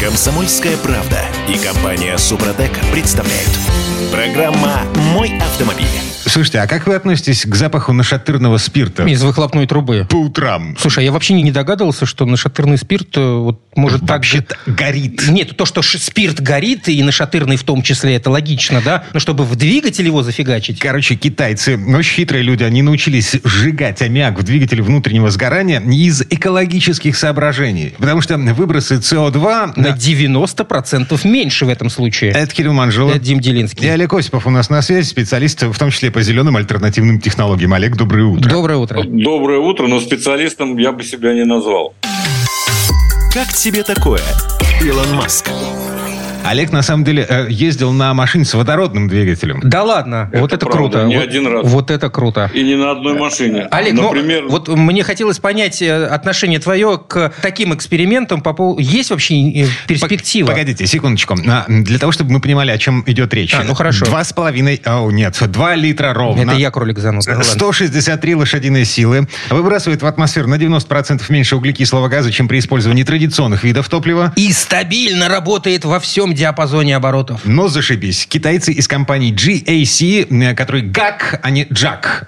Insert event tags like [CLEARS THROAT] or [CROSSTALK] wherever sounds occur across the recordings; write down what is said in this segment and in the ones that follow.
Комсомольская правда и компания Супротек представляют. Программа «Мой автомобиль». Слушайте, а как вы относитесь к запаху нашатырного спирта Из выхлопной трубы. по утрам? Слушай, а я вообще не догадывался, что нашатырный спирт э, вот, может так же... Вообще-то горит. Нет, то, что спирт горит, и нашатырный в том числе, это логично, да? Но чтобы в двигатель его зафигачить... Короче, китайцы, очень хитрые люди, они научились сжигать аммиак в двигателе внутреннего сгорания из экологических соображений. Потому что выбросы СО2... На 90% меньше в этом случае. Это Кирилл Манжула. Это Дим Делинский. И Олег Осипов у нас на связи, специалист, в том числе по зеленым альтернативным технологиям. Олег, доброе утро. Доброе утро. Доброе утро, но специалистом я бы себя не назвал. Как тебе такое, Илон Маск? Олег, на самом деле, э, ездил на машине с водородным двигателем. Да ладно, вот это правда, круто. не Вот- один раз. Вот это круто. И не на одной машине. Олег, Например, ну, вот мне хотелось понять э, отношение твое к таким экспериментам. По поводу... Есть вообще э, перспектива? Погодите, секундочку. А, Для того, чтобы мы понимали, о чем идет речь. А, ну хорошо. Два с половиной, о, нет, два литра ровно. Это я кролик. Ну, ладно. 163 лошадиные силы. Выбрасывает в атмосферу на 90% меньше углекислого газа, чем при использовании традиционных видов топлива. И стабильно работает во всем диапазоне оборотов. Но зашибись. Китайцы из компании GAC, э, которые GAC, а не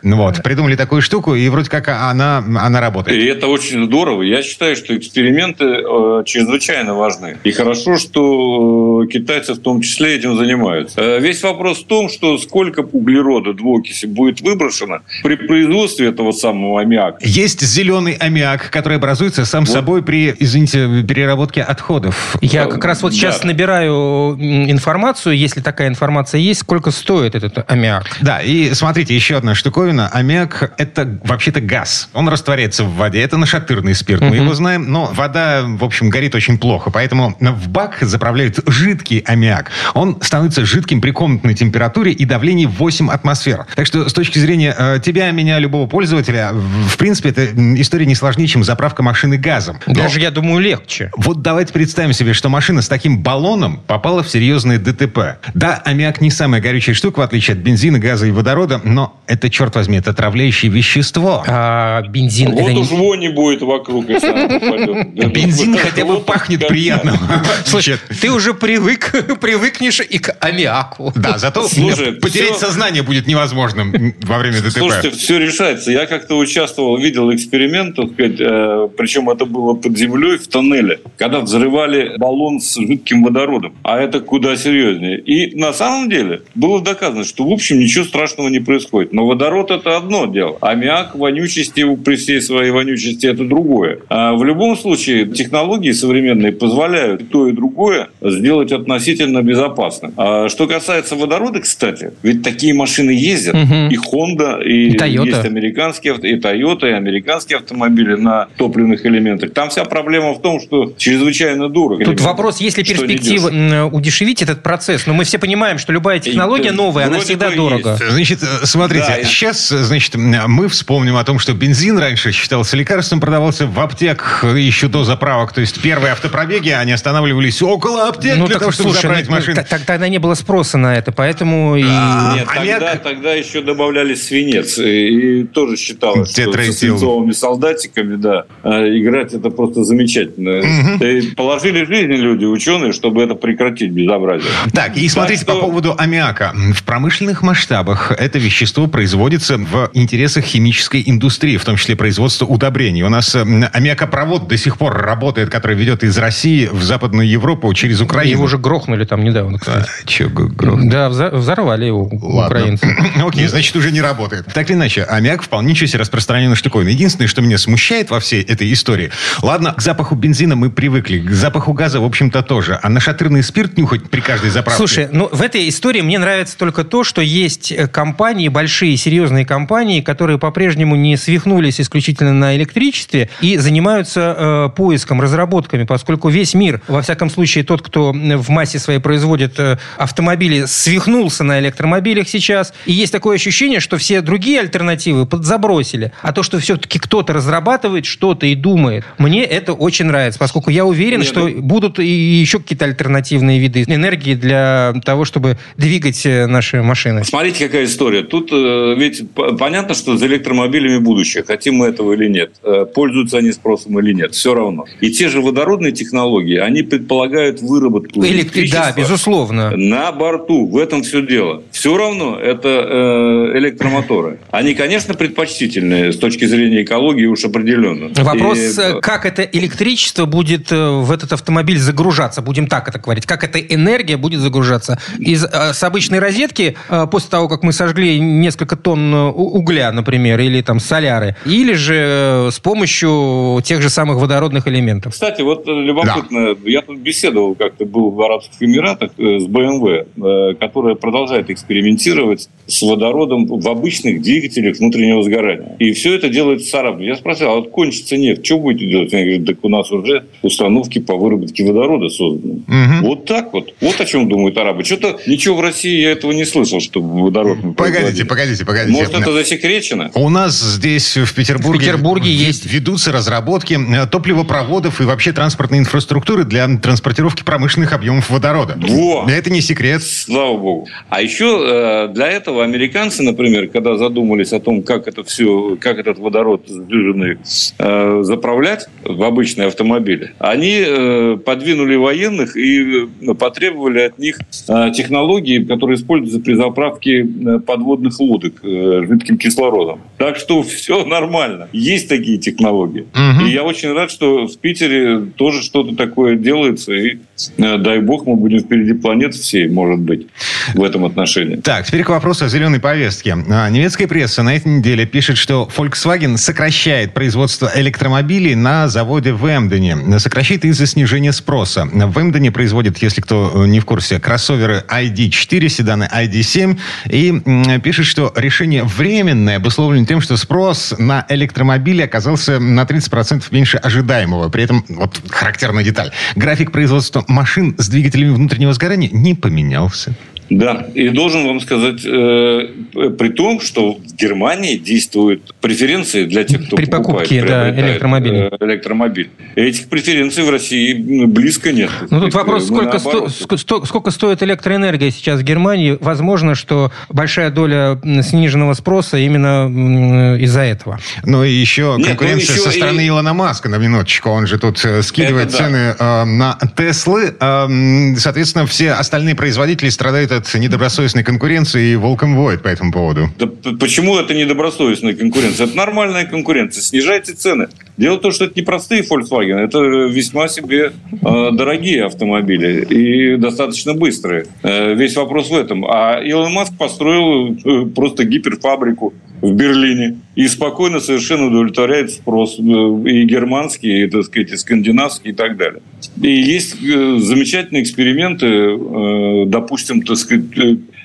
ну вот, придумали такую штуку, и вроде как она, она работает. и это очень здорово. Я считаю, что эксперименты э, чрезвычайно важны. И хорошо, что э, китайцы в том числе этим занимаются. Э, весь вопрос в том, что сколько углерода двуокиси будет выброшено при производстве этого самого аммиака. Есть зеленый аммиак, который образуется сам собой при, извините, переработке отходов. Я как раз вот сейчас Да. набираю м, информацию, если такая информация есть, сколько стоит этот аммиак. Да, и смотрите, еще одна штуковина. Аммиак – это вообще-то газ. Он растворяется в воде. Это нашатырный спирт, мы его знаем. Но вода, в общем, горит очень плохо. Поэтому в бак заправляют жидкий аммиак. Он становится жидким при комнатной температуре и давлении 8 атмосфер. Так что с точки зрения э, тебя, меня, любого пользователя, в принципе, это история не сложнее, чем заправка машины газом. Но- Даже, я думаю, легче. вот давайте представим себе, что машина с таким баллоном попала в серьезное ДТП. Да, аммиак не самая горючая штука, в отличие от бензина, газа и водорода, но это, черт возьми, это отравляющее вещество. А бензин... Вот это не- уж вони будет вокруг, если она [LAUGHS] Бензин хотя бы пахнет приятно. [LAUGHS] Слушай, ты уже привык, [LAUGHS] привыкнешь и к аммиаку. Да, зато потерять сознание будет невозможным во время Слушайте, ДТП. все решается. Я как-то участвовал, видел эксперимент, э, причем это было под землей в тоннеле, когда взрывали баллон с жидким водородом. А это куда серьезнее. И на самом деле было доказано, что в общем ничего страшного не происходит. Но водород это одно дело. Аммиак, вонючести при всей своей вонючести это другое. А в любом случае технологии современные позволяют то и другое сделать относительно безопасным. А что касается водорода, кстати, ведь такие машины ездят. Мгм. И Honda, и И Toyota. есть американские и Toyota, и американские автомобили на топливных элементах. Там вся проблема в том, что чрезвычайно дорого. Тут вопрос, есть ли перспектива удешевить этот процесс? Но мы все понимаем, что любая технология новая, она всегда дорого. есть. Значит, э, смотрите, Да, сейчас, значит, мы вспомним о том, что бензин раньше считался лекарством, продавался в аптеках еще до заправок. То есть первые автопробеги, они останавливались около аптек Ну для так, того, чтобы слушай, заправить ну, машину. тогда не было спроса на это, поэтому и... А, Нет, аммиак- тогда, тогда еще добавляли свинец. И, и тоже считалось, что со свинцовыми солдатиками, да, э, играть это просто замечательно. И положили жизни люди, ученые, чтобы это прекратить безобразие. Так, и смотрите, Так по что- поводу аммиака. В промышленных масштабах это вещество производится в интересах химической индустрии, в том числе производства удобрений. У нас э, аммиакопровод до сих пор работает, который ведет из России в Западную Европу через Украину. Его уже грохнули там недавно, кстати. А, чё, г- грохнул? Да, взорвали его Ладно. украинцы. [LAUGHS] Окей, значит, уже не работает. Так или иначе, аммиак вполне себе распространенная штуковина. Единственное, что меня смущает во всей этой истории, ладно, к запаху бензина мы привыкли, к запаху газа, в общем-то, тоже. А нашатырный спирт нюхать при каждой заправке... Слушай, ну в этой истории мне нравится только то, что есть э, компании, большие, серьезные компании, которые по-прежнему не свихнулись исключительно на электричестве и занимаются э, поиском, разработками, поскольку весь мир, во всяком случае, тот, кто в массе своей производит э, автомобили, свихнулся на электромобилях сейчас. И есть такое ощущение, что все другие альтернативы подзабросили. А то, что все-таки кто-то разрабатывает что-то и думает, мне это очень нравится, поскольку я уверен, Нет, что ну- будут и еще какие-то альтернативы альтернативные виды энергии для того, чтобы двигать э, наши машины. Смотрите, какая история. Тут э, ведь понятно, что за электромобилями будущее, хотим мы этого или нет, э, пользуются они спросом или нет, все равно. И те же водородные технологии, они предполагают выработку Электри... Да, безусловно. На борту. В этом все дело. Все равно это э, электромоторы. Они, конечно, предпочтительные с точки зрения экологии уж определенно. Вопрос, И... Как это электричество будет в этот автомобиль загружаться, будем так это говорить, как эта энергия будет загружаться из с обычной розетки после того, как мы сожгли несколько тонн угля, например, или там соляры, или же с помощью тех же самых водородных элементов. Кстати, вот любопытно, да. я тут беседовал как-то был в Арабских Эмиратах с BMW, которая продолжает экспериментировать с водородом в обычных двигателях внутреннего сгорания. И все это делает с арабами. Я спросил, а вот кончится нефть, что будете делать? Они говорят, так у нас уже установки по выработке водорода созданы. Угу. Вот так вот. Вот о чем думают арабы. Что-то ничего в России я этого не слышал, что водород Погодите, погодите, погодите. Может, это засекречено? У нас здесь, в Петербурге, в Петербурге есть... ведутся разработки э, топливопроводов и вообще транспортной инфраструктуры для транспортировки промышленных объемов водорода. Во! Это не секрет. Слава богу. А еще э, для этого американцы, например, когда задумались о том, как это все, как этот водород сжиженный э, заправлять в обычные автомобили, они э, подвинули военных и э, потребовали от них э, технологии, которые используются при заправке э, подводных лодок жидким кислородом. Так что [LAUGHS] все нормально. Есть такие технологии. Угу. И я очень рад, что в Питере тоже что-то такое делается. И дай бог мы будем впереди планеты всей, может быть, в этом отношении. Так, теперь к вопросу о зеленой повестке. А, немецкая пресса на этой неделе пишет, что Volkswagen сокращает производство электромобилей на заводе в Эмдене. Сокращает из-за снижения спроса. В Эмдене производят, если кто не в курсе, кроссоверы ID4, седаны ID7. И пишет, что решение временное обусловлено тем, что спрос на электромобили оказался на 30% меньше ожидаемого. При этом, вот характерная деталь, график производства машин с двигателями внутреннего сгорания не поменялся. Да, и должен вам сказать, э, при том, что в Германии действуют преференции для тех, кто при покупает, покупке да, электромобилей. Э, электромобиль. Этих преференций в России близко нет. Ну тут вопрос, сколько, сто, сто, сколько стоит электроэнергия сейчас в Германии. Возможно, что большая доля сниженного спроса именно из-за этого. Ну и еще нет, ну, конкуренция еще со стороны и... Илона Маска, на минуточку. Он же тут э, скидывает Это цены да. э, на Теслы. Э, соответственно, все остальные производители страдают от недобросовестной конкуренции и волком воет по этому поводу. Да почему это недобросовестная конкуренция? Это нормальная конкуренция. Снижайте цены. Дело в том, что это не простые Volkswagen, это весьма себе э, дорогие автомобили и достаточно быстрые. Э, весь вопрос в этом. А Илон Маск построил э, просто гиперфабрику в Берлине и спокойно совершенно удовлетворяет спрос э, и германский, и, так сказать, и скандинавский и так далее. И есть э, замечательные эксперименты, э, допустим, так сказать,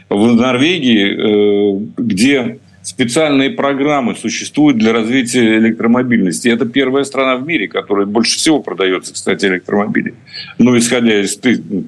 в Норвегии, где специальные программы существуют для развития электромобильности. Это первая страна в мире, которая больше всего продается, кстати, электромобилей. Ну, исходя из,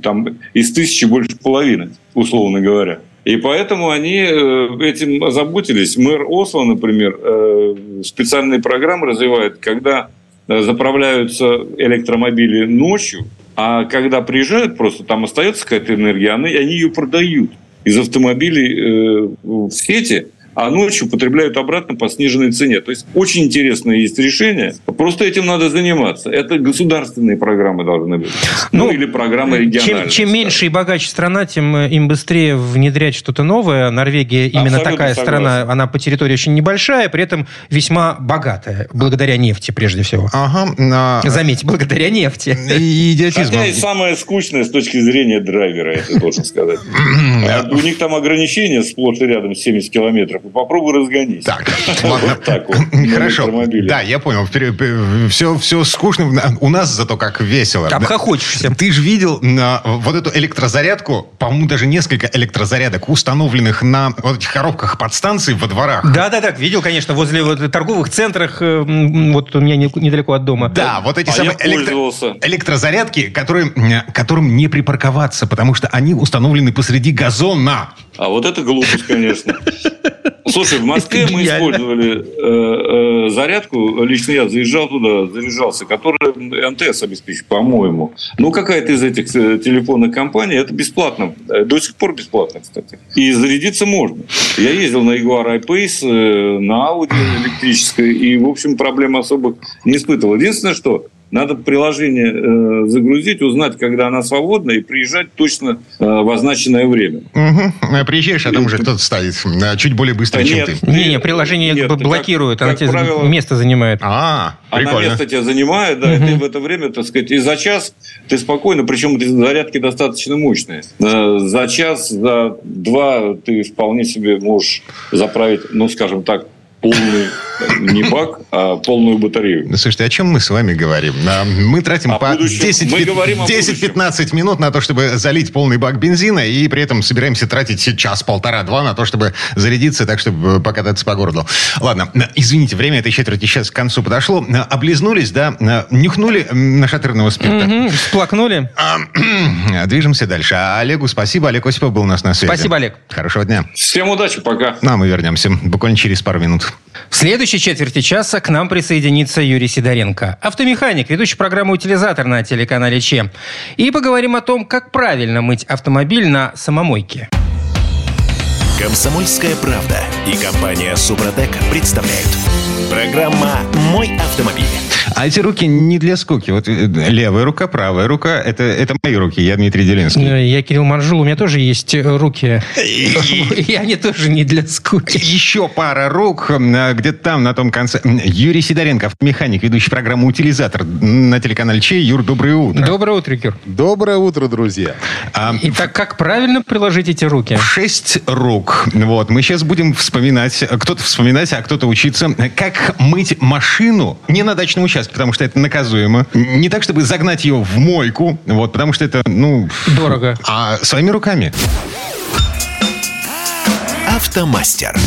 там, из тысячи больше половины, условно говоря. И поэтому они э, этим озаботились. Мэр Осло, например, э, специальные программы развивает, когда э, заправляются электромобили ночью, а когда приезжают, просто там остается какая-то энергия, они, они ее продают из автомобилей в сети – а ночью потребляют обратно по сниженной цене. То есть очень интересное есть решение. Просто этим надо заниматься. Это государственные программы должны быть. Ну, ну или программы региональные. Чем, чем меньше и богаче страна, тем э, им быстрее внедрять что-то новое. Норвегия именно Абсолютно такая согласен. страна. Она по территории очень небольшая, при этом весьма богатая. Благодаря нефти, прежде всего. Ага. А... Заметьте, благодаря нефти. И идиотизм. Хотя и самое скучное с точки зрения драйвера, я должен сказать. А у них там ограничения сплошь и рядом 70 километров попробуй разгонись. Так, [LAUGHS] ладно. так вот, [LAUGHS] Хорошо. Да, я понял. Все, все скучно. У нас зато как весело. Обхохочешься. Ты же видел вот эту электрозарядку, по-моему, даже несколько электрозарядок, установленных на вот этих коробках подстанций во дворах. Да, да, так, видел, конечно, возле вот, торговых центрах, э, вот у меня недалеко от дома. Да, вот эти а самые электро... электрозарядки, которые, которым не припарковаться, потому что они установлены посреди газона. А вот это глупость, конечно. [LAUGHS] Слушай, в Москве мы использовали э, э, зарядку, лично я заезжал туда, заряжался, которая МТС обеспечивает, по-моему. Ну, какая-то из этих э, телефонных компаний, это бесплатно, до сих пор бесплатно, кстати. И зарядиться можно. Я ездил на Jaguar I-Pace, на Audi электрической, и, в общем, проблем особых не испытывал. Единственное, что надо приложение э, загрузить, узнать, когда она свободна, и приезжать точно э, в означенное время. Угу. Приезжаешь, а там уже кто-то стоит чуть более быстро, чем нет, ты. Не, не, приложение нет, блокирует, как, оно тебе правило, место занимает. А, прикольно. Она место тебя занимает, да, угу. и ты в это время, так сказать, и за час ты спокойно, причем зарядки достаточно мощные. Э, за час, за два ты вполне себе можешь заправить, ну, скажем так, полный не бак, а полную батарею. Ну, слушайте, о чем мы с вами говорим? Мы тратим по 10-15 минут на то, чтобы залить полный бак бензина, и при этом собираемся тратить час, полтора-два на то, чтобы зарядиться, так, чтобы покататься по городу. Ладно, извините, время этой четверти сейчас к концу подошло. Облизнулись, да? Нюхнули нашатырного спирта. Угу, всплакнули. [CLEARS THROAT] Движемся дальше. А Олегу спасибо. Олег Осипов был у нас на связи. Спасибо, Олег. Хорошего дня. Всем удачи, пока. Ну, а мы вернемся буквально через пару минут. В следующей четверти часа к нам присоединится Юрий Сидоренко, автомеханик, ведущий программу «Утилизатор» на телеканале ЧЕ. И поговорим о том, как правильно мыть автомобиль на самомойке. Комсомольская правда и компания «Супротек» представляют. Программа «Мой автомобиль». А эти руки не для скуки. Вот э, левая рука, правая рука. Это, это мои руки. Я Дмитрий Делинский. Э, я Кирилл Манжул. У меня тоже есть э, руки. [LAUGHS] И они тоже не для скуки. Еще пара рук. Где-то там, на том конце. Юрий Сидоренко, механик, ведущий программу «Утилизатор» на телеканале Чей. Юр, доброе утро. Доброе утро, Кир. Доброе утро, друзья. А, Итак, как правильно приложить эти руки? Шесть рук. Вот. Мы сейчас будем вспоминать, кто-то вспоминать, а кто-то учиться, как мыть машину не на дачном участке участке, потому что это наказуемо. Не так, чтобы загнать ее в мойку, вот, потому что это, ну... Дорого. А своими руками. Автомастер.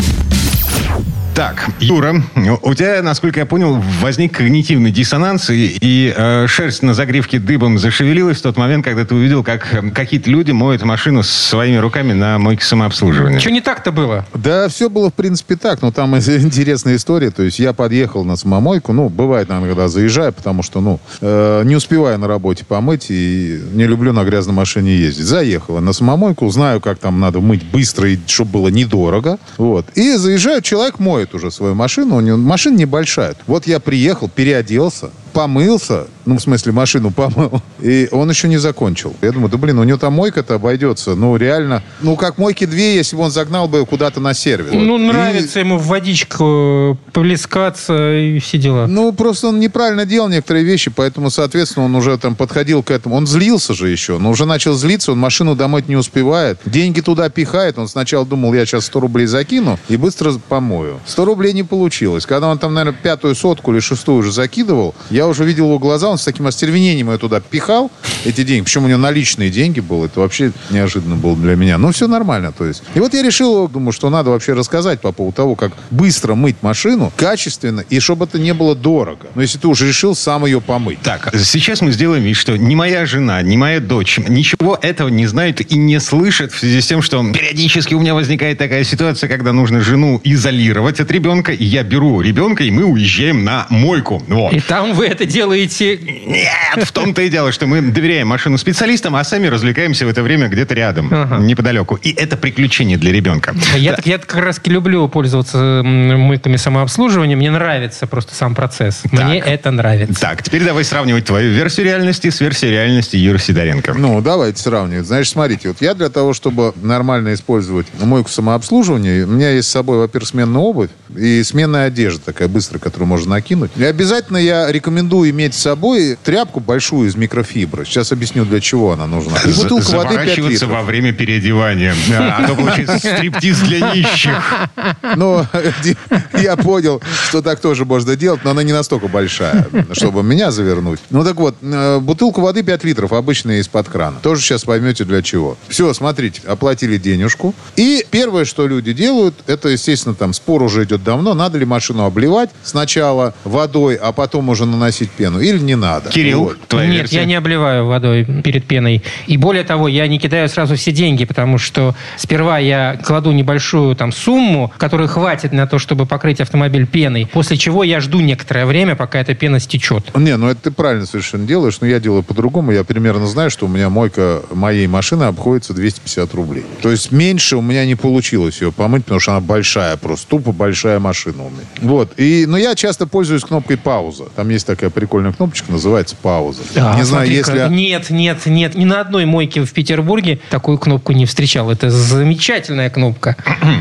Так, Юра, у тебя, насколько я понял, возник когнитивный диссонанс, и, и э, шерсть на загривке дыбом зашевелилась в тот момент, когда ты увидел, как э, какие-то люди моют машину своими руками на мойке самообслуживания. Что не так-то было? Да, все было, в принципе, так, но там [LAUGHS] интересная история. То есть я подъехал на самомойку, ну, бывает, наверное, когда заезжаю, потому что, ну, э, не успеваю на работе помыть, и не люблю на грязной машине ездить. Заехала на самомойку, знаю, как там надо мыть быстро, и чтобы было недорого, вот. И заезжает человек моет уже свою машину, у него машина небольшая. Вот я приехал, переоделся, помылся, ну, в смысле, машину помыл, [LAUGHS] и он еще не закончил. Я думаю, да, блин, у него там мойка-то обойдется, ну, реально, ну, как мойки две, если бы он загнал бы куда-то на сервис. Ну, вот. нравится и... ему в водичку плескаться и все дела. Ну, просто он неправильно делал некоторые вещи, поэтому, соответственно, он уже там подходил к этому. Он злился же еще, но уже начал злиться, он машину домой не успевает, деньги туда пихает, он сначала думал, я сейчас 100 рублей закину и быстро помою. 100 рублей не получилось. Когда он там, наверное, пятую сотку или шестую уже закидывал, я уже видел его глаза, он с таким остервенением ее туда пихал, эти деньги. Причем у него наличные деньги было. Это вообще неожиданно было для меня. Но все нормально, то есть. И вот я решил, думаю, что надо вообще рассказать по поводу того, как быстро мыть машину, качественно, и чтобы это не было дорого. Но если ты уже решил сам ее помыть. Так, сейчас мы сделаем вид, что ни моя жена, ни моя дочь ничего этого не знают и не слышат в связи с тем, что периодически у меня возникает такая ситуация, когда нужно жену изолировать от ребенка, и я беру ребенка, и мы уезжаем на мойку. Вот. И там вы это делаете... Нет, в том-то и дело, что мы доверяем машину специалистам, а сами развлекаемся в это время где-то рядом, ага. неподалеку. И это приключение для ребенка. Я, да. так, я как раз люблю пользоваться мойками самообслуживания. Мне нравится просто сам процесс. Так. Мне это нравится. Так, теперь давай сравнивать твою версию реальности с версией реальности Юры Сидоренко. Ну, давайте сравнивать. Значит, смотрите, вот я для того, чтобы нормально использовать мойку самообслуживания, у меня есть с собой, во-первых, сменная обувь и сменная одежда такая быстрая, которую можно накинуть. И обязательно я рекомендую иметь с собой тряпку большую из микрофибры. Сейчас объясню, для чего она нужна. И бутылку воды 5 литров. во время переодевания. А то получается стриптиз для нищих. Ну, [LAUGHS] я понял, что так тоже можно делать, но она не настолько большая, чтобы меня завернуть. Ну так вот, э, бутылку воды 5 литров, обычная из-под крана. Тоже сейчас поймете для чего. Все, смотрите, оплатили денежку. И первое, что люди делают, это, естественно, там спор уже идет давно, надо ли машину обливать сначала водой, а потом уже наносить наносить пену или не надо. Кирилл, Вот. твоя Нет, версия? я не обливаю водой перед пеной. И более того, я не кидаю сразу все деньги, потому что сперва я кладу небольшую там сумму, которой хватит на то, чтобы покрыть автомобиль пеной, после чего я жду некоторое время, пока эта пена стечет. Не, ну это ты правильно совершенно делаешь, но я делаю по-другому. Я примерно знаю, что у меня мойка моей машины обходится 250 рублей. То есть меньше у меня не получилось ее помыть, потому что она большая просто, тупо большая машина у меня. Вот. И, но я часто пользуюсь кнопкой пауза. Там есть такая прикольная кнопочка, называется пауза. А, не знаю, если... Нет, нет, нет. Ни на одной мойке в Петербурге такую кнопку не встречал. Это замечательная кнопка.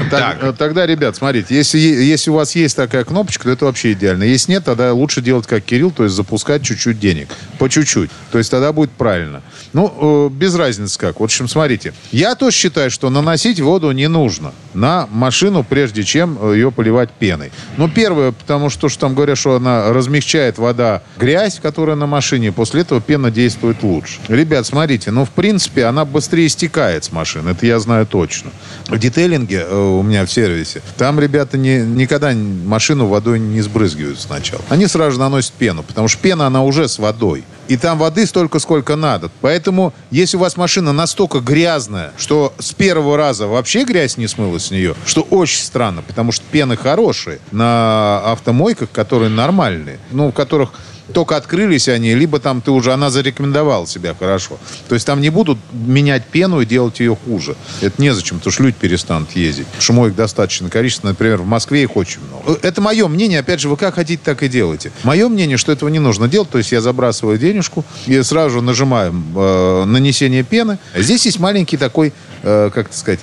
Так, э, Тогда, ребят, смотрите, если, если у вас есть такая кнопочка, то это вообще идеально. Если нет, тогда лучше делать как Кирилл, то есть запускать чуть-чуть денег. По чуть-чуть. То есть тогда будет правильно. Ну, э, без разницы как. В общем, смотрите. Я тоже считаю, что наносить воду не нужно на машину, прежде чем э, ее поливать пеной. Ну, первое, потому что, что там говорят, что она размягчает вода грязь, которая на машине, после этого пена действует лучше. Ребят, смотрите, ну, в принципе, она быстрее стекает с машины, это я знаю точно. В детейлинге э, у меня в сервисе, там ребята не, никогда машину водой не сбрызгивают сначала. Они сразу наносят пену, потому что пена, она уже с водой. И там воды столько, сколько надо. Поэтому, если у вас машина настолько грязная, что с первого раза вообще грязь не смылась с нее, что очень странно, потому что пены хорошие на автомойках, которые нормальные, ну, в которых только открылись они, либо там ты уже, она зарекомендовала себя хорошо. То есть там не будут менять пену и делать ее хуже. Это незачем, потому что люди перестанут ездить. Шумоек достаточно количество, например, в Москве их очень много. Это мое мнение, опять же, вы как хотите, так и делайте. Мое мнение, что этого не нужно делать, то есть я забрасываю денежку и сразу же нажимаем э, нанесение пены. Здесь есть маленький такой, э, как сказать,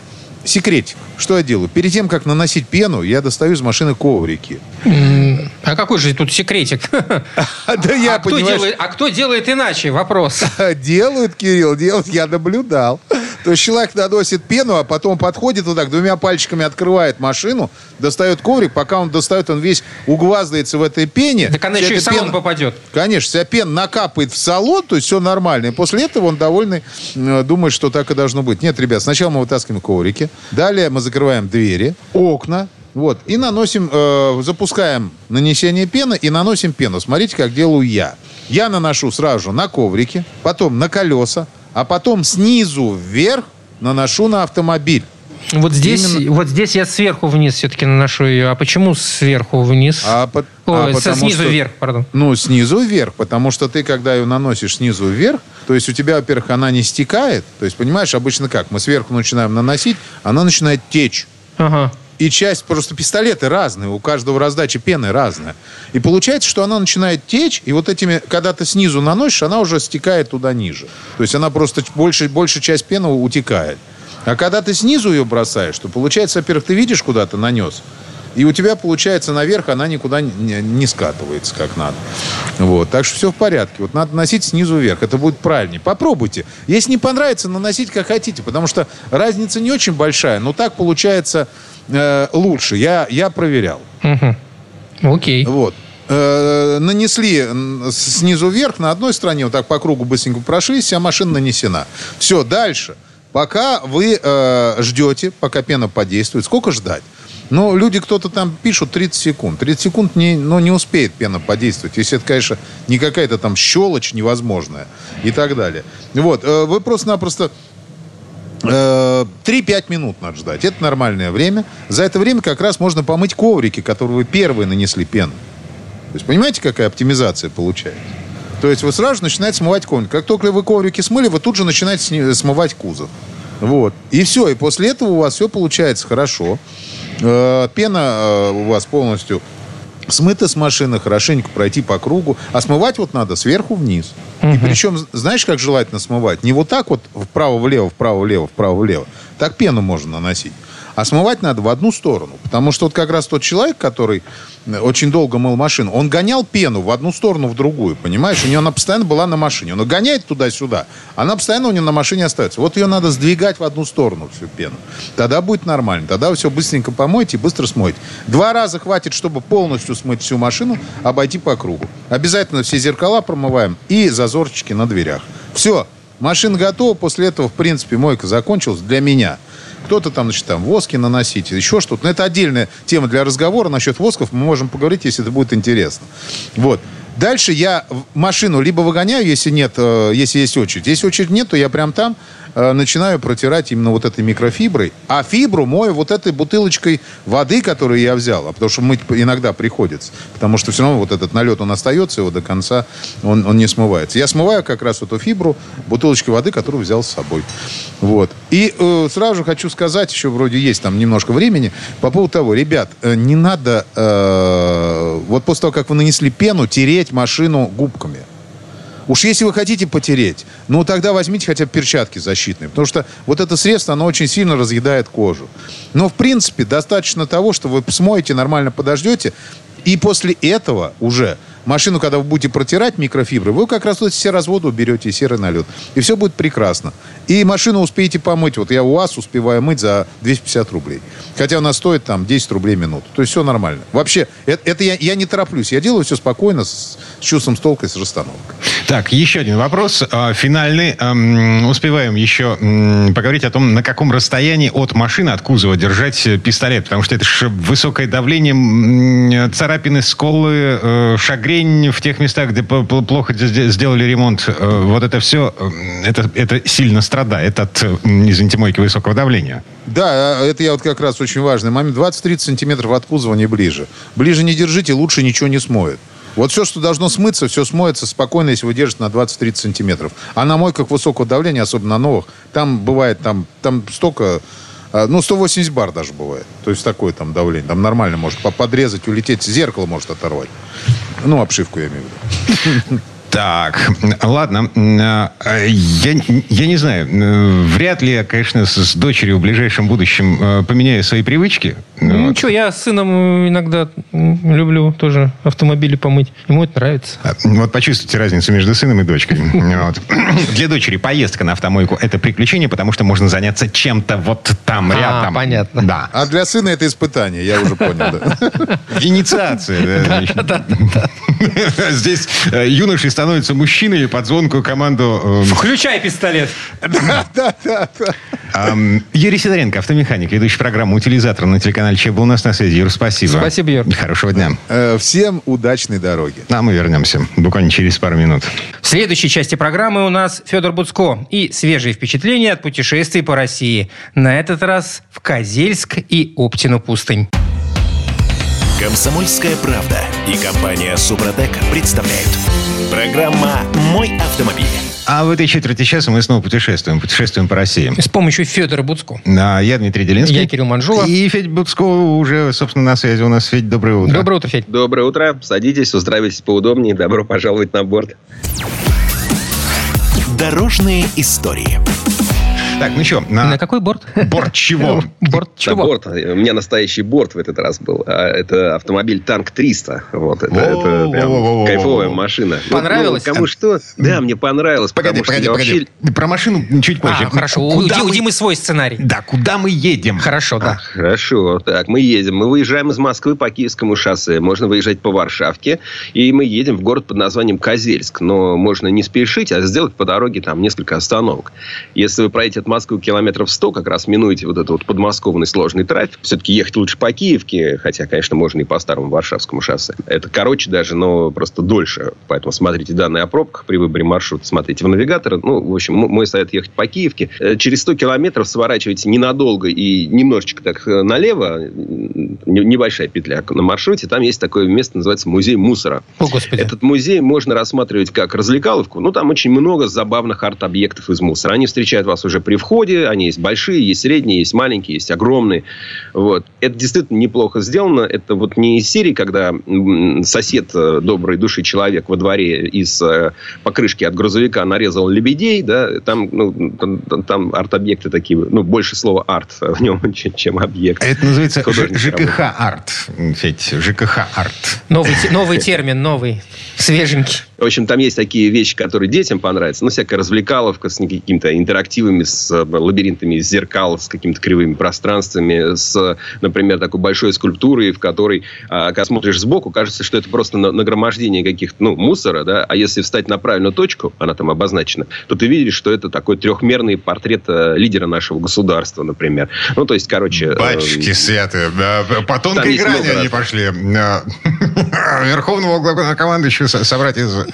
секретик. Что я делаю? Перед тем, как наносить пену, я достаю из машины коврики. А какой же тут секретик? [LAUGHS] Да я, а, понимаешь, а кто делает иначе? Вопрос. [LAUGHS] Делают, Кирилл, делают, я наблюдал. То есть человек наносит пену, а потом подходит вот так, двумя пальчиками открывает машину, достает коврик, пока он достает, он весь угваздается в этой пене. Так она еще и в салон пена- попадет. Конечно, вся пена накапает в салон, то есть все нормально. И после этого он довольный, э, думает, что так и должно быть. Нет, ребят, сначала мы вытаскиваем коврики, далее мы закрываем двери, окна, вот, и наносим, э, запускаем нанесение пены и наносим пену. Смотрите, как делаю я. Я наношу сразу же на коврики, потом на колеса, а потом снизу вверх наношу на автомобиль. Вот здесь, Именно- вот здесь я сверху вниз все-таки наношу ее. А почему сверху вниз? А, по- Ой, а со- снизу что- вверх, пардон. Ну, снизу вверх, потому что ты, когда ее наносишь снизу вверх, то есть у тебя, во-первых, она не стекает. То есть, понимаешь, обычно как? Мы сверху начинаем наносить, она начинает течь. Ага. И часть, просто пистолеты разные, у каждого раздача пены разная. И получается, что она начинает течь, и вот этими, когда ты снизу наносишь, она уже стекает туда ниже. То есть она просто больше, большая часть пены утекает. А когда ты снизу ее бросаешь, то получается, во-первых, ты видишь, куда ты нанес, и у тебя, получается, наверх она никуда не, не скатывается как надо. Вот. Так что все в порядке. Вот надо носить снизу вверх. Это будет правильнее. Попробуйте. Если не понравится, наносить как хотите. Потому что разница не очень большая, но так получается э, лучше. Я, я проверял. Мгм. Окей. Вот. Э, нанесли снизу вверх, на одной стороне, вот так по кругу быстренько прошлись, вся машина нанесена. Все, дальше. Пока вы э, ждете, пока пена подействует, сколько ждать? Ну, люди, кто-то там пишут 30 секунд. 30 секунд не, ну, не успеет пена подействовать. Если это, конечно, не какая-то там щелочь невозможная и так далее. Вот, э, вы просто-напросто 3-5 минут надо ждать. Это нормальное время. За это время как раз можно помыть коврики, которые вы первые нанесли пену. То есть понимаете, какая оптимизация получается? То есть вы сразу начинаете смывать коврик. Как только вы коврики смыли, вы тут же начинаете смывать кузов. Вот. И все. И после этого у вас все получается хорошо. Э, Пена э, у вас полностью смыта с машины, хорошенько пройти по кругу. А смывать вот надо сверху вниз. И причем, знаешь, как желательно смывать? Не вот так вот вправо-влево, вправо-влево, вправо-влево. Так пену можно наносить. А смывать надо в одну сторону. Потому что вот как раз тот человек, который э, очень долго мыл машину, он гонял пену в одну сторону, в другую, понимаешь? У него она постоянно была на машине. Он гоняет туда-сюда. Она постоянно у него на машине остается. Вот ее надо сдвигать в одну сторону, всю пену. Тогда будет нормально. Тогда все быстренько помойте и быстро смойте. Два раза хватит, чтобы полностью смыть всю машину, обойти по кругу. Обязательно все зеркала промываем и зазорчики на дверях. Все. Машина готова. После этого, в принципе, мойка закончилась для меня. Кто-то там, значит, там воски наносить, еще что-то. Но это отдельная тема для разговора. Насчет восков мы можем поговорить, если это будет интересно. Вот. Дальше я машину либо выгоняю, если нет, э, если есть очередь. Если очередь нет, то я прям там э, начинаю протирать именно вот этой микрофиброй. А фибру мою вот этой бутылочкой воды, которую я взял. А потому что мыть иногда приходится. Потому что все равно вот этот налет, он остается, его до конца он, он не смывается. Я смываю как раз эту фибру бутылочкой воды, которую взял с собой. Вот. И э, сразу хочу сказать, еще вроде есть там немножко времени, по поводу того, ребят, э, не надо э, вот после того, как вы нанесли пену, тереть машину губками. Уж если вы хотите потереть, ну тогда возьмите хотя бы перчатки защитные. Потому что вот это средство, оно очень сильно разъедает кожу. Но в принципе достаточно того, что вы смоете, нормально подождете. И после этого уже машину, когда вы будете протирать микрофибры, вы как раз вот все разводы уберете и серый налет. И все будет прекрасно. И машину успеете помыть. Вот я у вас успеваю мыть за 250 рублей. Хотя она стоит там 10 рублей минуту. То есть все нормально. Вообще, это, это я, я не тороплюсь. Я делаю все спокойно, с, с чувством, с толкой, с расстановкой. Так, еще один вопрос. А, Финальный. Успеваем еще поговорить о том, на каком расстоянии от машины, от кузова держать э, пистолет. Потому что это же высокое давление, м, царапины, сколы, э, шагрень в тех местах, где плохо сде- сделали ремонт. Э, Вот это все, это, это сильно страдает от, э, извините, мойки высокого давления. Да, это я вот как раз очень важный момент. 20-30 сантиметров от кузова не ближе. Ближе не держите, лучше ничего не смоет. Вот все, что должно смыться, все смоется спокойно, если вы держите на 20-30 сантиметров. А на мойках высокого давления, особенно на новых, там бывает там, там столько... а, Ну, 180 бар даже бывает. То есть такое там давление. Там нормально может по- подрезать, улететь. Зеркало может оторвать. Ну, обшивку я имею в виду. Так, ладно. Э, Я, я не знаю. э, Вряд ли я, конечно, с, с дочерью в ближайшем будущем э, поменяю свои привычки. Ну, Вот. что, я с сыном иногда люблю тоже автомобили помыть. Ему это нравится. А, Вот почувствуйте разницу между сыном и дочкой. [LAUGHS] Для дочери поездка на автомойку – это приключение, потому что можно заняться чем-то вот там, А, рядом. понятно. Да. А для сына это испытание, я уже понял. Инициация. [LAUGHS] [LAUGHS] Здесь э, юноши становятся мужчиной под звонкую команду э, Включай пистолет. Ам, Юрий Сидоренко, автомеханик, ведущий программу «Утилизатор» на телеканале ЧЕ был у нас на связи. Юр, спасибо. Спасибо, Юр. Хорошего дня. Э, Всем удачной дороги. А мы вернемся буквально через пару минут. В следующей части программы у нас Федор Буцко и свежие впечатления от путешествий по России. На этот раз в Козельск и Оптину пустынь. Комсомольская правда и компания Супротек представляют. Программа «Мой автомобиль». А в этой четверти часа мы снова путешествуем. Путешествуем по России. С помощью Федора Буцко. А, Я Дмитрий Делинский. Я Кирилл Манжулов. И Федь Буцко уже, собственно, на связи у нас. Федь, доброе утро. Доброе утро, Федь. Доброе утро. Садитесь, устраивайтесь поудобнее. Добро пожаловать на борт. Дорожные истории. Так, ну что, На на какой борт? борт чего? [LAUGHS] Борт чего? борт. У меня настоящий борт в этот раз был. А Это автомобиль Танк 300. Вот. Это, это прям Во-во-во-во-во. кайфовая машина. Ну, Понравилось? ну, кому что? Да, мне понравилось. Погоди, погоди, погоди. Про машину чуть позже. А, хорошо. У, Димы свой сценарий. Да, куда мы едем? Хорошо, А, да. хорошо. Так, мы едем. Мы выезжаем из Москвы по Киевскому шоссе. Можно выезжать по Варшавке. И мы едем в город под названием Козельск. Но можно не спешить, а сделать по дороге там несколько остановок. Если вы проедете от Москвы километров 100, как раз минуете вот этот вот подмосковный сложный трафик. Все-таки ехать лучше по Киевке. Хотя, конечно, можно и по старому Варшавскому шоссе. Это короче даже, но просто дольше. Поэтому смотрите данные о пробках при выборе маршрута. Смотрите в навигатор. Ну, в общем, мой совет ехать по Киевке. Э, Через 100 километров сворачивайте ненадолго и немножечко так э, налево. Небольшая петля на маршруте. Там есть такое место, называется музей мусора. О, Господи. Этот музей можно рассматривать как развлекаловку. Ну, там очень много забавных арт-объектов из мусора. Они встречают вас уже при входе. Они есть большие, есть средние, есть маленькие, есть огромные. Вот. Это действительно неплохо сделано. Это вот не из серии, когда сосед э, доброй души человек во дворе из э, покрышки от грузовика нарезал лебедей. Да? Там, ну, там, там- арт-объекты такие, ну, больше слова арт в нем, [LAUGHS] чем, объект. Это называется ЖКХ-арт. Федь, ЖКХ-арт. Новый, новый термин, новый, свеженький. В общем, там есть такие вещи, которые детям понравятся. Ну, всякая развлекаловка с какими-то интерактивами, с э, лабиринтами зеркал, с какими-то кривыми пространствами, с, например, такой большой скульптурой, в которой, а, когда смотришь сбоку, кажется, что это просто нагромождение каких-то, ну, мусора, да, а если встать на правильную точку, она там обозначена, то ты видишь, что это такой трехмерный портрет э, лидера нашего государства, например. Ну, то есть, короче... Э, Батюшки э, святые, да, по тонкой грани они пошли. [LAUGHS] Верховного главнокомандующего собрать из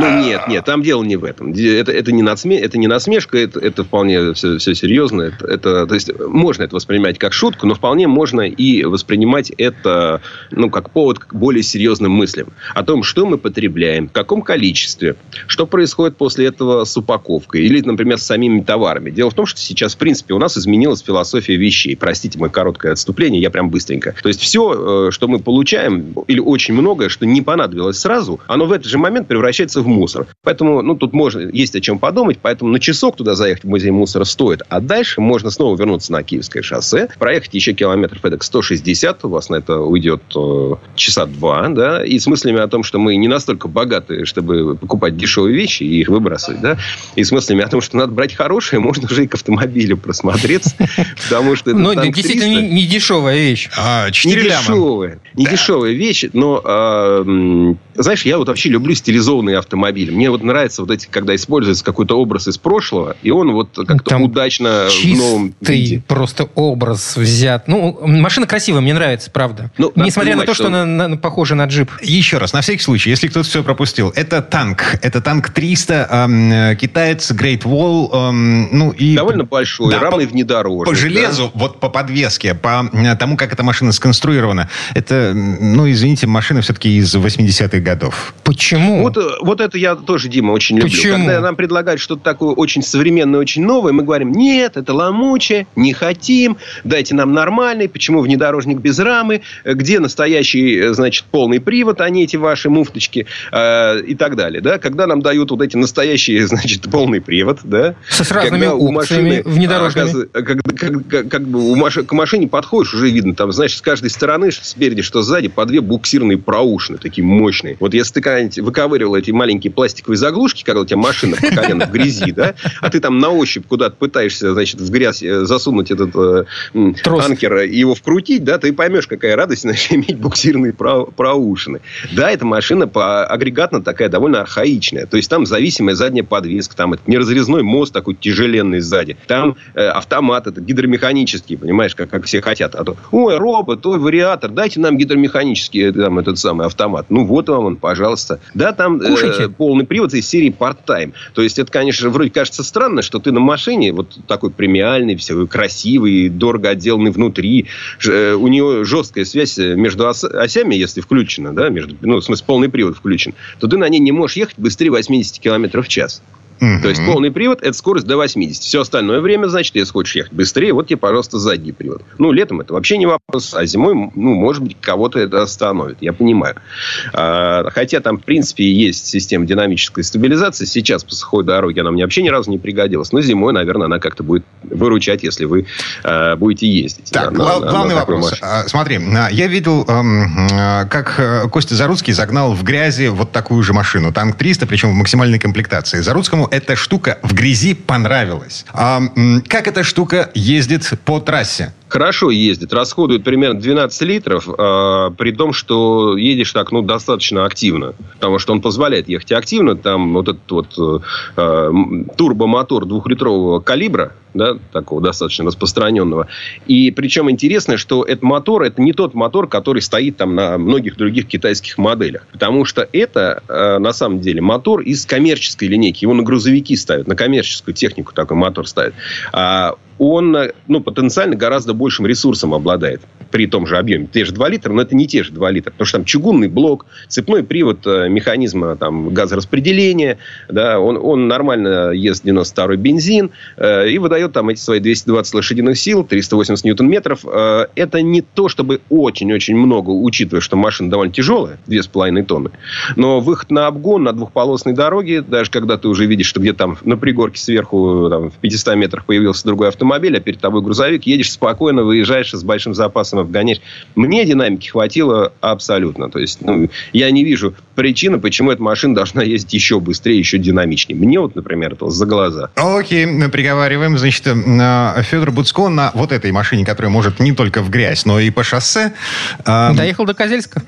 ну, нет, нет, там дело не в этом. Это, это, не, насме, это не насмешка, это, это вполне все, все серьезно. Это, это, то есть, можно это воспринимать как шутку, но вполне можно и воспринимать это ну, как повод к более серьезным мыслям. О том, что мы потребляем, в каком количестве, что происходит после этого с упаковкой или, например, с самими товарами. Дело в том, что сейчас, в принципе, у нас изменилась философия вещей. Простите мое короткое отступление, я прям быстренько. То есть, все, э, что мы получаем, или очень многое, что не понадобилось сразу, оно в этот же момент превращается в мусор. Поэтому, ну, тут можно, есть о чем подумать. Поэтому на часок туда заехать в музей мусора стоит. А дальше можно снова вернуться на Киевское шоссе, проехать еще километров эдак 160. У вас на это уйдет э, часа два, да. И с мыслями о том, что мы не настолько богаты, чтобы покупать дешевые вещи и их выбрасывать, да. И с мыслями о том, что надо брать хорошие, можно уже и к автомобилю просмотреться. [LAUGHS] Потому что Ну, действительно, не дешевая вещь. А, не дешевая. Не дешевая вещь, но, а, знаешь, я вот вообще люблю стилизованные автомобили. Мне вот нравится вот эти, когда используется какой-то образ из прошлого, и он вот как-то Там удачно в новом виде. просто образ взят. Ну, машина красивая, мне нравится, правда. Ну, Несмотря на то, что, что она на, похожа на джип. Еще раз, на всякий случай, если кто-то все пропустил. Это танк. Это танк 300, эм, китаец, Great Wall. Эм, ну, и... Довольно большой, да, равный по, внедорожник. По железу, да? вот по подвеске, по тому, как эта машина сконструирована. Это, ну, извините, машина все-таки из 80-х годов. Почему? Вот вот это я тоже, Дима, очень люблю. Почему? Когда нам предлагают что-то такое очень современное, очень новое, мы говорим, нет, это ломуче, не хотим, дайте нам нормальный, почему внедорожник без рамы, где настоящий, значит, полный привод, а не эти ваши муфточки э, и так далее. Да? Когда нам дают вот эти настоящие, [LAUGHS] значит, полный привод, да? С разными когда у машины, внедорожными. А, как, как, как, как бы у маш... к машине подходишь, уже видно, там, знаешь, с каждой стороны, что спереди, что сзади, по две буксирные проушины, такие мощные. Вот если ты когда-нибудь выковыривал эти маленькие пластиковые заглушки, когда у тебя машина по колено в грязи, да, а ты там на ощупь куда-то пытаешься, значит, в грязь э, засунуть этот э, анкер и его вкрутить, да, ты поймешь, какая радость, [LAUGHS] значит, иметь буксирные проушины. Да, эта машина по агрегатно такая довольно архаичная. То есть, там зависимая задняя подвеска, там это неразрезной мост такой тяжеленный сзади. Там э, автомат, это гидромеханический, понимаешь, как, как все хотят. А то, ой, робот, ой, вариатор, дайте нам гидромеханический э, там, этот самый автомат. Ну, вот вам он, пожалуйста. Да, там э, полный привод из серии part-time. То есть, это, конечно, вроде кажется странно, что ты на машине вот такой премиальный, все красивый, дорого отделанный внутри. Э, у нее жесткая связь между осями, если включена, да, между, ну, в смысле, полный привод включен, то ты на ней не можешь ехать быстрее 80 км в час. Угу. То есть полный привод это скорость до 80. Все остальное время, значит, если хочешь ехать быстрее, вот тебе, пожалуйста, задний привод. Ну, летом это вообще не вопрос, а зимой, ну, может быть, кого-то это остановит. Я понимаю. А, хотя там, в принципе, есть система динамической стабилизации. Сейчас по сухой дороге она мне вообще ни разу не пригодилась. Но зимой, наверное, она как-то будет выручать, если вы а, будете ездить. Так, на, на, главный на вопрос. А, смотри, а, я видел, эм, как э, Костя Заруцкий загнал в грязи вот такую же машину. Танк 300, причем в максимальной комплектации. Заруцкому эта штука в грязи понравилась. А, как эта штука ездит по трассе? Хорошо ездит, расходует примерно 12 литров, э, при том, что едешь так, ну, достаточно активно. Потому что он позволяет ехать активно. Там вот этот вот э, турбомотор двухлитрового калибра, да, такого достаточно распространенного. И причем интересно, что этот мотор, это не тот мотор, который стоит там на многих других китайских моделях. Потому что это, э, на самом деле, мотор из коммерческой линейки. Его на грузовики ставят, на коммерческую технику такой мотор ставят. А он ну, потенциально гораздо большим ресурсом обладает при том же объеме. Те же 2 литра, но это не те же 2 литра. Потому что там чугунный блок, цепной привод э, механизма там, газораспределения. Да, он, он нормально ест 92-й бензин э, и выдает там эти свои 220 лошадиных сил, 380 ньютон-метров. Э, это не то, чтобы очень-очень много, учитывая, что машина довольно тяжелая, 2,5 тонны. Но выход на обгон на двухполосной дороге, даже когда ты уже видишь, что где-то там на пригорке сверху там, в 500 метрах появился другой автомобиль, а перед тобой грузовик, едешь спокойно, выезжаешь с большим запасом обгонять. Мне динамики хватило абсолютно. То есть, ну, я не вижу причины, почему эта машина должна ездить еще быстрее, еще динамичнее. Мне вот, например, это за глаза. Окей, мы приговариваем. Значит, э, Федор Буцко на вот этой машине, которая может не только в грязь, но и по шоссе. э, Доехал до Козельска.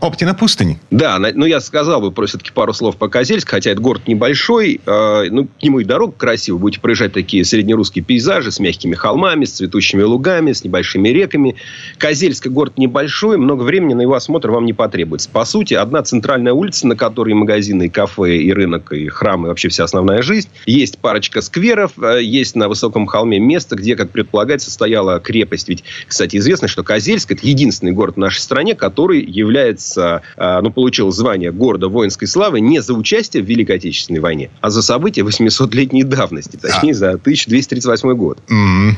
Оптина пустынь. Да, ну я сказал бы просто все-таки пару слов по Козельск, хотя это город небольшой, э, ну к нему и дорога красивая, будете проезжать такие среднерусские пейзажи с мягкими холмами, с цветущими лугами, с небольшими реками. Козельск город небольшой, много времени на его осмотр вам не потребуется. По сути, одна центральная улица, на которой магазины, и кафе, и рынок, и храмы, и вообще вся основная жизнь. Есть парочка скверов, э, есть на высоком холме место, где, как предполагается, стояла крепость. Ведь, кстати, известно, что Козельск – это единственный город в нашей стране, который является, э, ну, получил звание города воинской славы не за участие в Великой Отечественной войне, а за события 800-летней давности, точнее, за 1238 год. М,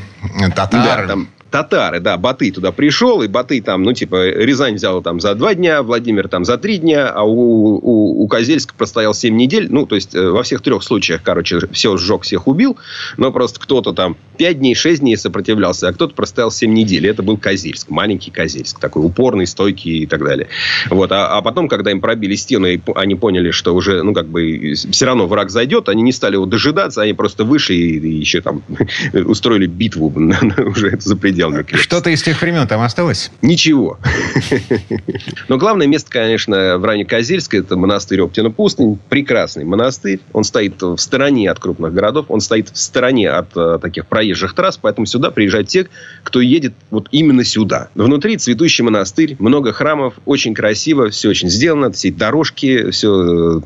Да, Татар. там татары, да, Батый туда пришел, и Батый там, ну, типа, Рязань взял там за два дня, Владимир там за три дня, а у, у, у Козельска простоял семь недель. Ну, то есть, э, во всех трех случаях, короче, все сжег, всех убил, но просто кто-то там пять дней, шесть дней сопротивлялся, а кто-то простоял семь недель. Это был Козельск, маленький Козельск, такой упорный, стойкий и так далее. Вот, а, а потом, когда им пробили стену, и они поняли, что уже, ну, как бы, все равно враг зайдет, они не стали его дожидаться, они просто вышли и, и еще там [LAUGHS] устроили битву [LAUGHS] уже за пределами крепости. Что-то из тех времен там осталось? Ничего. Но главное место, конечно, в районе Козельска, это монастырь Оптина Пустынь. Прекрасный монастырь. Он стоит в стороне от крупных городов. Он стоит в стороне от э, таких проезжих трасс. Поэтому сюда приезжают те, кто едет вот именно сюда. Внутри цветущий монастырь, много храмов, очень красиво, все очень сделано. Все дорожки, все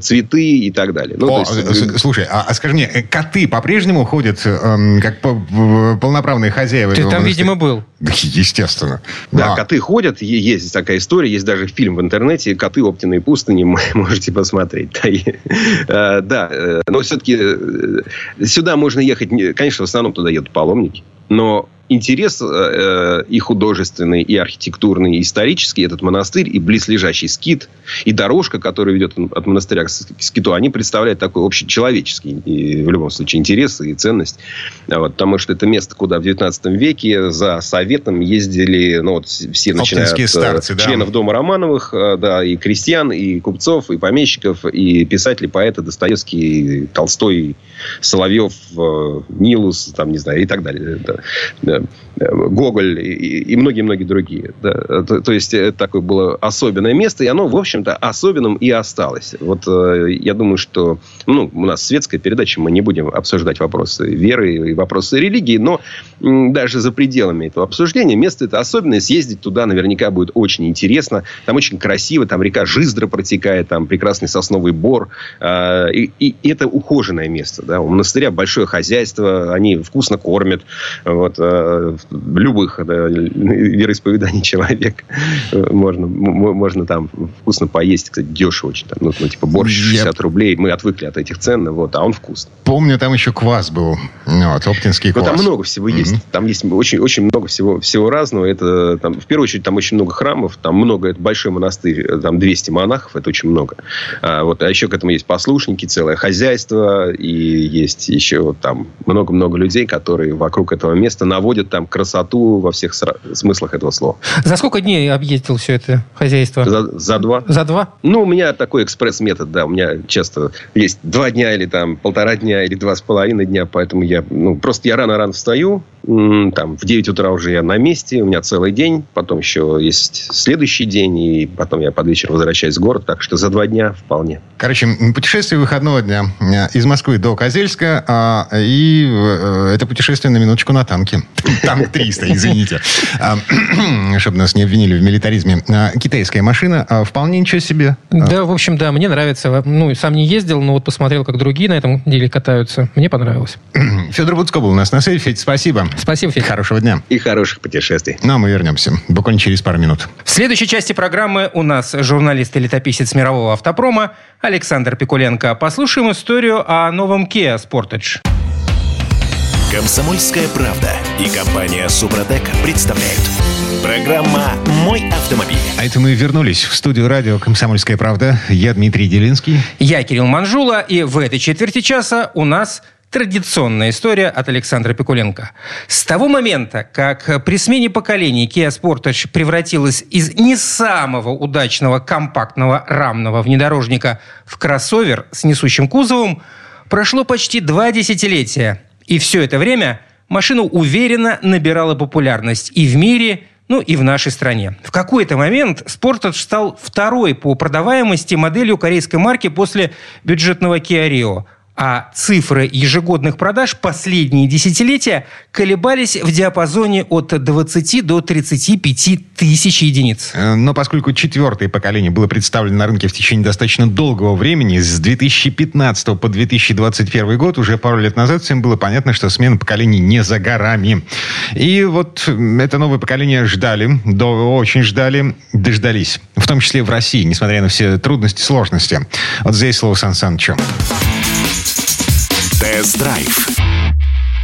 цветы и так далее. Ну, О, есть, слушай, а, а скажи мне, э, коты по-прежнему ходят эм, как полноправные хозяева? Ты этого там, видимо, был. [LAUGHS] Естественно. Да, коты ходят, есть такая история, есть даже фильм в интернете «Коты Оптиной пустыни», [LAUGHS] можете посмотреть. Да, и, э, да, э, но все-таки сюда можно ехать, не- конечно, в основном туда едут паломники, но интерес э, э, и художественный, и архитектурный, и исторический этот монастырь, и близлежащий скит, и дорожка, которая ведет от монастыря к скиту, они представляют такой общечеловеческий, и в любом случае, интерес и ценность. А Вот, потому что это место, куда в 19 веке за советом ездили, ну, вот все начиная от Оптинские э, старцы, да. членов Дома Романовых, э, да, и крестьян, и купцов, и помещиков, и писатели, поэты Достоевский, Толстой, Соловьев, Нилус, там, не знаю, и так далее. Да, да. Гоголь и- многие-многие другие. да. То, то есть, это такое было особенное место, и оно, в общем-то, особенным и осталось. Вот э, я думаю, что ну, у нас светская передача, мы не будем обсуждать вопросы веры и вопросы религии, но даже за пределами этого обсуждения место это особенное. Съездить туда наверняка будет очень интересно. Там очень красиво, там река Жиздра протекает, там прекрасный сосновый бор. А, И, и это ухоженное место. Да? У монастыря большое хозяйство, они вкусно кормят вот, любых да, вероисповеданий [LAUGHS] человек. Можно, можно там вкусно поесть, кстати, дешево очень. Там, ну, ну, типа борщ Я- 60 рублей. Мы отвыкли от этих цен, вот, а он вкусный. Помню, там еще квас был. Вот, оптинский квас. там много всего Мгм. есть. Там есть очень, очень много всего, всего разного. Это, там, в первую очередь, там очень много храмов. Там много, это большой монастырь. э, Там 200 монахов. Это очень много. А, вот, а еще к этому есть послушники, целое хозяйство. И есть еще там много-много людей, которые вокруг этого места наводят там красоту во всех смыслах этого слова. За сколько дней объездил все это хозяйство? За, за два. За два? Ну, у меня такой экспресс-метод, да. У меня часто есть два дня или там полтора дня или два с половиной дня, поэтому я, ну, просто я рано-рано встаю, там, в 9 утра уже я на месте, у меня целый день, потом еще есть следующий день, и потом я под вечер возвращаюсь в город, так что за два дня вполне. Короче, путешествие выходного дня э, из Москвы до Козельска, а, и э, это путешествие на минуточку на танке. Танк 300, извините. А, [CLEARS THROAT] Чтобы нас не обвинили в милитаризме. А, Китайская машина, а, вполне ничего себе. Да, в общем, да, мне нравится. Ну, сам не ездил, но вот посмотрел, как другие на этом деле катаются. Мне понравилось. [CLEARS THROAT] Федор Буцко был у нас на связи. Федь, спасибо. Спасибо, Федя. Хорошего дня. И хороших путешествий. Ну, а мы вернемся буквально через пару минут. В следующей части программы у нас журналист и летописец мирового автопрома Александр Пикуленко. Послушаем историю о новом Kia Sportage. Комсомольская правда и компания Супротек представляют. Программа «Мой автомобиль». А это мы вернулись в студию радио «Комсомольская правда». Я Дмитрий Делинский. Я Кирилл Манжула, и в этой четверти часа у нас Традиционная история от Александра Пикуленко. С того момента, как при смене поколений Kia Sportage превратилась из не самого удачного компактного рамного внедорожника в кроссовер с несущим кузовом, прошло почти два десятилетия. И все это время машина уверенно набирала популярность и в мире, ну и в нашей стране. В какой-то момент Sportage стал второй по продаваемости моделью корейской марки после бюджетного Kia Rio – а цифры ежегодных продаж последние десятилетия колебались в диапазоне от 20 до 35 тысяч единиц. Э, но поскольку четвертое поколение было представлено на рынке в течение достаточно долгого времени, с 2015 по 2021 год, уже пару лет назад, всем было понятно, что смена поколений не за горами. И вот это новое поколение ждали, до, очень ждали, дождались. В том числе в России, несмотря на все трудности, сложности. Вот здесь слово Сан Санычу. Тест-драйв.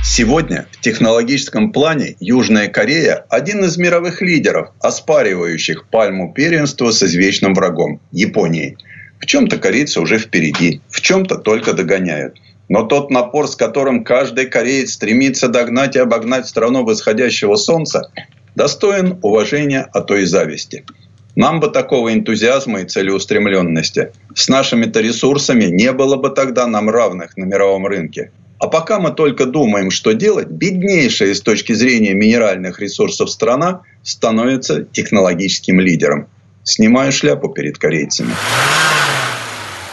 Сегодня в технологическом плане Южная Корея – один из мировых лидеров, оспаривающих пальму первенства с извечным врагом – Японией. В чем-то корейцы уже впереди, в чем-то только догоняют. Но тот напор, с которым каждый кореец стремится догнать и обогнать страну восходящего солнца, достоин уважения, а то и зависти. Нам бы такого энтузиазма и целеустремленности. С нашими-то ресурсами не было бы тогда нам равных на мировом рынке. А пока мы только думаем, что делать, беднейшая с точки зрения минеральных ресурсов страна становится технологическим лидером. Снимаю шляпу перед корейцами.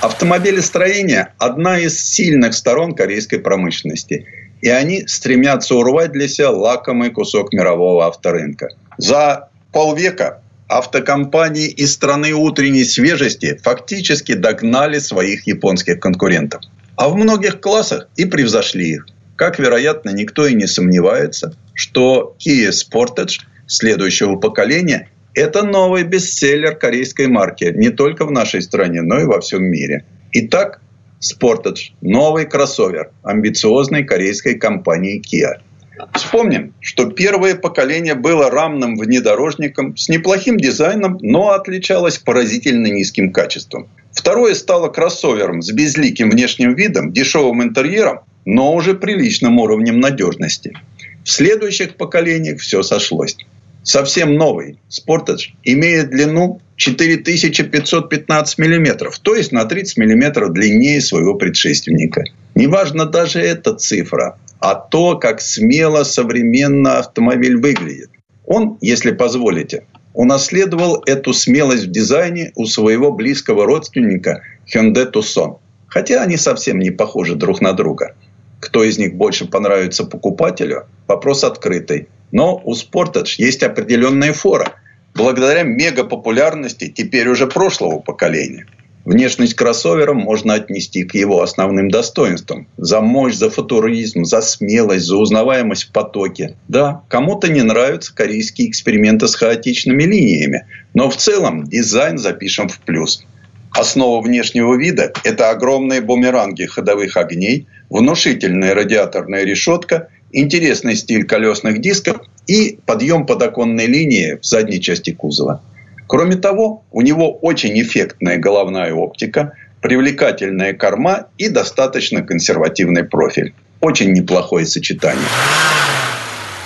Автомобилестроение – одна из сильных сторон корейской промышленности. И они стремятся урвать для себя лакомый кусок мирового авторынка. За полвека автокомпании из страны утренней свежести фактически догнали своих японских конкурентов. А в многих классах и превзошли их. Как, вероятно, никто и не сомневается, что Kia Sportage следующего поколения – это новый бестселлер корейской марки не только в нашей стране, но и во всем мире. Итак, Sportage – новый кроссовер амбициозной корейской компании Kia – Вспомним, что первое поколение было рамным внедорожником с неплохим дизайном, но отличалось поразительно низким качеством. Второе стало кроссовером с безликим внешним видом, дешевым интерьером, но уже приличным уровнем надежности. В следующих поколениях все сошлось. Совсем новый Sportage имеет длину 4515 мм, то есть на 30 мм длиннее своего предшественника. Неважно даже эта цифра а то, как смело современно автомобиль выглядит. Он, если позволите, унаследовал эту смелость в дизайне у своего близкого родственника Hyundai Tucson. Хотя они совсем не похожи друг на друга. Кто из них больше понравится покупателю – вопрос открытый. Но у Sportage есть определенная фора, благодаря мегапопулярности теперь уже прошлого поколения – Внешность кроссовера можно отнести к его основным достоинствам. За мощь, за футуризм, за смелость, за узнаваемость в потоке. Да, кому-то не нравятся корейские эксперименты с хаотичными линиями. Но в целом дизайн запишем в плюс. Основа внешнего вида – это огромные бумеранги ходовых огней, внушительная радиаторная решетка, интересный стиль колесных дисков и подъем подоконной линии в задней части кузова – Кроме того, у него очень эффектная головная оптика, привлекательная корма и достаточно консервативный профиль. Очень неплохое сочетание.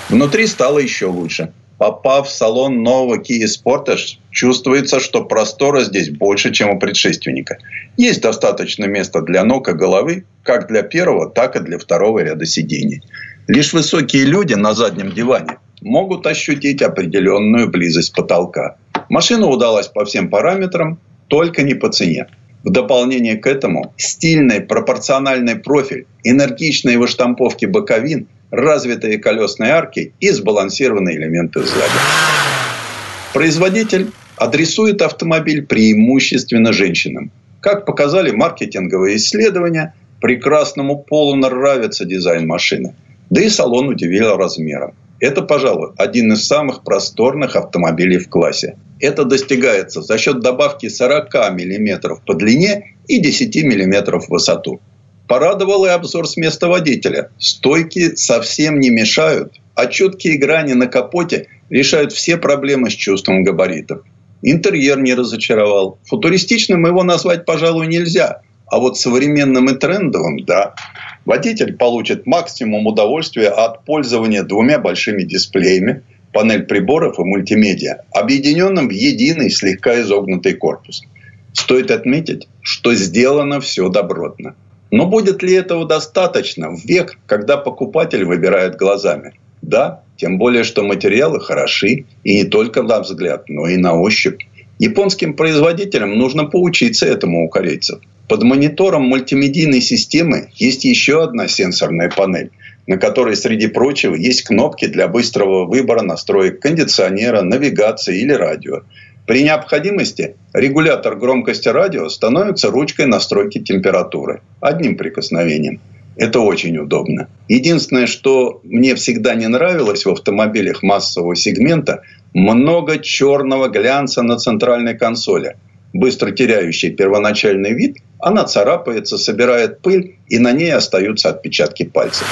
Внутри стало еще лучше. Попав в салон нового Kia Sportage, чувствуется, что простора здесь больше, чем у предшественника. Есть достаточно места для ног и головы, как для первого, так и для второго ряда сидений. Лишь высокие люди на заднем диване могут ощутить определенную близость потолка – Машина удалась по всем параметрам, только не по цене. В дополнение к этому стильный пропорциональный профиль, энергичные выштамповки боковин, развитые колесные арки и сбалансированные элементы сзади. Производитель адресует автомобиль преимущественно женщинам. Как показали маркетинговые исследования, прекрасному полу нравится дизайн машины. Да и салон удивил размером. Это, пожалуй, один из самых просторных автомобилей в классе. Это достигается за счет добавки 40 мм по длине и 10 мм в высоту. Порадовал и обзор с места водителя. Стойки совсем не мешают, а четкие грани на капоте решают все проблемы с чувством габаритов. Интерьер не разочаровал. Футуристичным его назвать, пожалуй, нельзя. А вот современным и трендовым – да. Водитель получит максимум удовольствия от пользования двумя большими дисплеями, панель приборов и мультимедиа, объединенным в единый слегка изогнутый корпус. Стоит отметить, что сделано все добротно. Но будет ли этого достаточно в век, когда покупатель выбирает глазами? Да, тем более, что материалы хороши и не только на взгляд, но и на ощупь. Японским производителям нужно поучиться этому у корейцев. Под монитором мультимедийной системы есть еще одна сенсорная панель, на которой, среди прочего, есть кнопки для быстрого выбора настроек кондиционера, навигации или радио. При необходимости регулятор громкости радио становится ручкой настройки температуры. Одним прикосновением. Это очень удобно. Единственное, что мне всегда не нравилось в автомобилях массового сегмента, много черного глянца на центральной консоли. Быстро теряющий первоначальный вид, она царапается, собирает пыль, и на ней остаются отпечатки пальцев.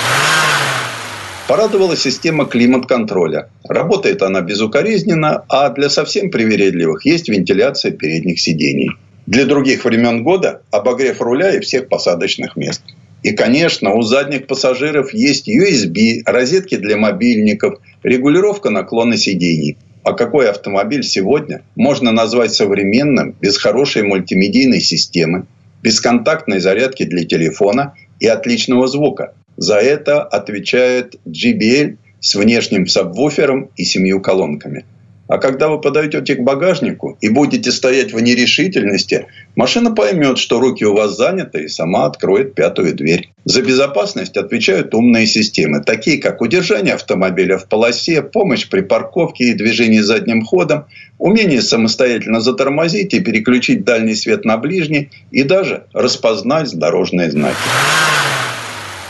Порадовала система климат-контроля. Работает она безукоризненно, а для совсем привередливых есть вентиляция передних сидений. Для других времен года обогрев руля и всех посадочных мест. И, конечно, у задних пассажиров есть USB, розетки для мобильников, регулировка наклона сидений. А какой автомобиль сегодня можно назвать современным без хорошей мультимедийной системы, бесконтактной зарядки для телефона и отличного звука? За это отвечает JBL с внешним сабвуфером и семью колонками. А когда вы подойдете к багажнику и будете стоять в нерешительности, машина поймет, что руки у вас заняты и сама откроет пятую дверь. За безопасность отвечают умные системы, такие как удержание автомобиля в полосе, помощь при парковке и движении задним ходом, умение самостоятельно затормозить и переключить дальний свет на ближний и даже распознать дорожные знаки.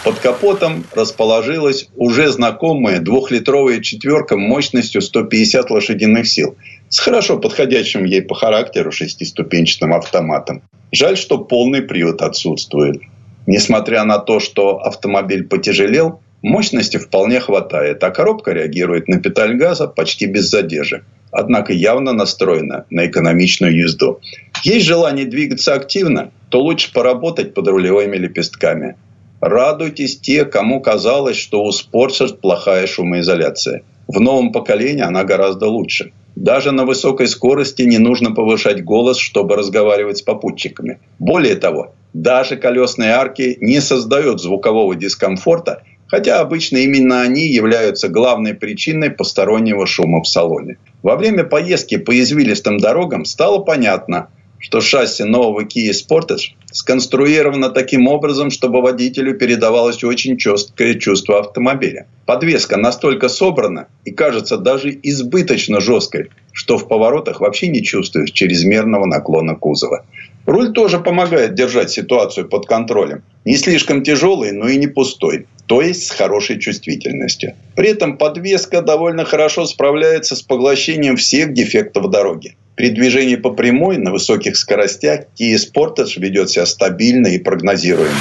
Под капотом расположилась уже знакомая двухлитровая четверка мощностью 150 лошадиных сил с хорошо подходящим ей по характеру шестиступенчатым автоматом. Жаль, что полный привод отсутствует. Несмотря на то, что автомобиль потяжелел, мощности вполне хватает, а коробка реагирует на педаль газа почти без задержек. Однако явно настроена на экономичную езду. Есть желание двигаться активно, то лучше поработать под рулевыми лепестками – Радуйтесь те, кому казалось, что у Sportster плохая шумоизоляция. В новом поколении она гораздо лучше. Даже на высокой скорости не нужно повышать голос, чтобы разговаривать с попутчиками. Более того, даже колесные арки не создают звукового дискомфорта, хотя обычно именно они являются главной причиной постороннего шума в салоне. Во время поездки по извилистым дорогам стало понятно, что шасси нового Kia Sportage сконструировано таким образом, чтобы водителю передавалось очень четкое чувство автомобиля. Подвеска настолько собрана и кажется даже избыточно жесткой, что в поворотах вообще не чувствуешь чрезмерного наклона кузова. Руль тоже помогает держать ситуацию под контролем. Не слишком тяжелый, но и не пустой. То есть с хорошей чувствительностью. При этом подвеска довольно хорошо справляется с поглощением всех дефектов дороги. При движении по прямой на высоких скоростях Kia Sportage ведет себя стабильно и прогнозируемо.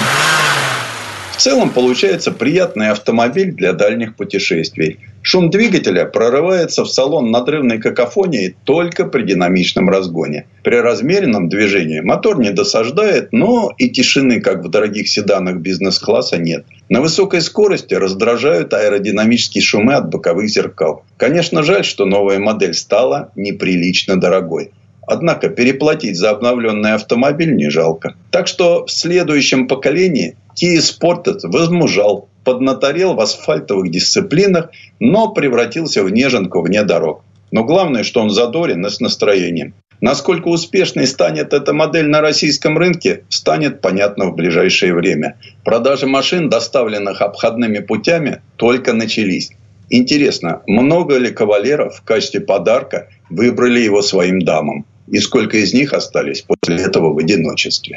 В целом получается приятный автомобиль для дальних путешествий. Шум двигателя прорывается в салон надрывной какофонией только при динамичном разгоне. При размеренном движении мотор не досаждает, но и тишины, как в дорогих седанах бизнес-класса, нет. На высокой скорости раздражают аэродинамические шумы от боковых зеркал. Конечно, жаль, что новая модель стала неприлично дорогой. Однако переплатить за обновленный автомобиль не жалко. Так что в следующем поколении Sportage возмужал, поднаторел в асфальтовых дисциплинах, но превратился в неженку вне дорог. Но главное, что он задорен и с настроением. Насколько успешной станет эта модель на российском рынке, станет понятно в ближайшее время. Продажи машин, доставленных обходными путями, только начались. Интересно, много ли кавалеров в качестве подарка выбрали его своим дамам? И сколько из них остались после этого в одиночестве?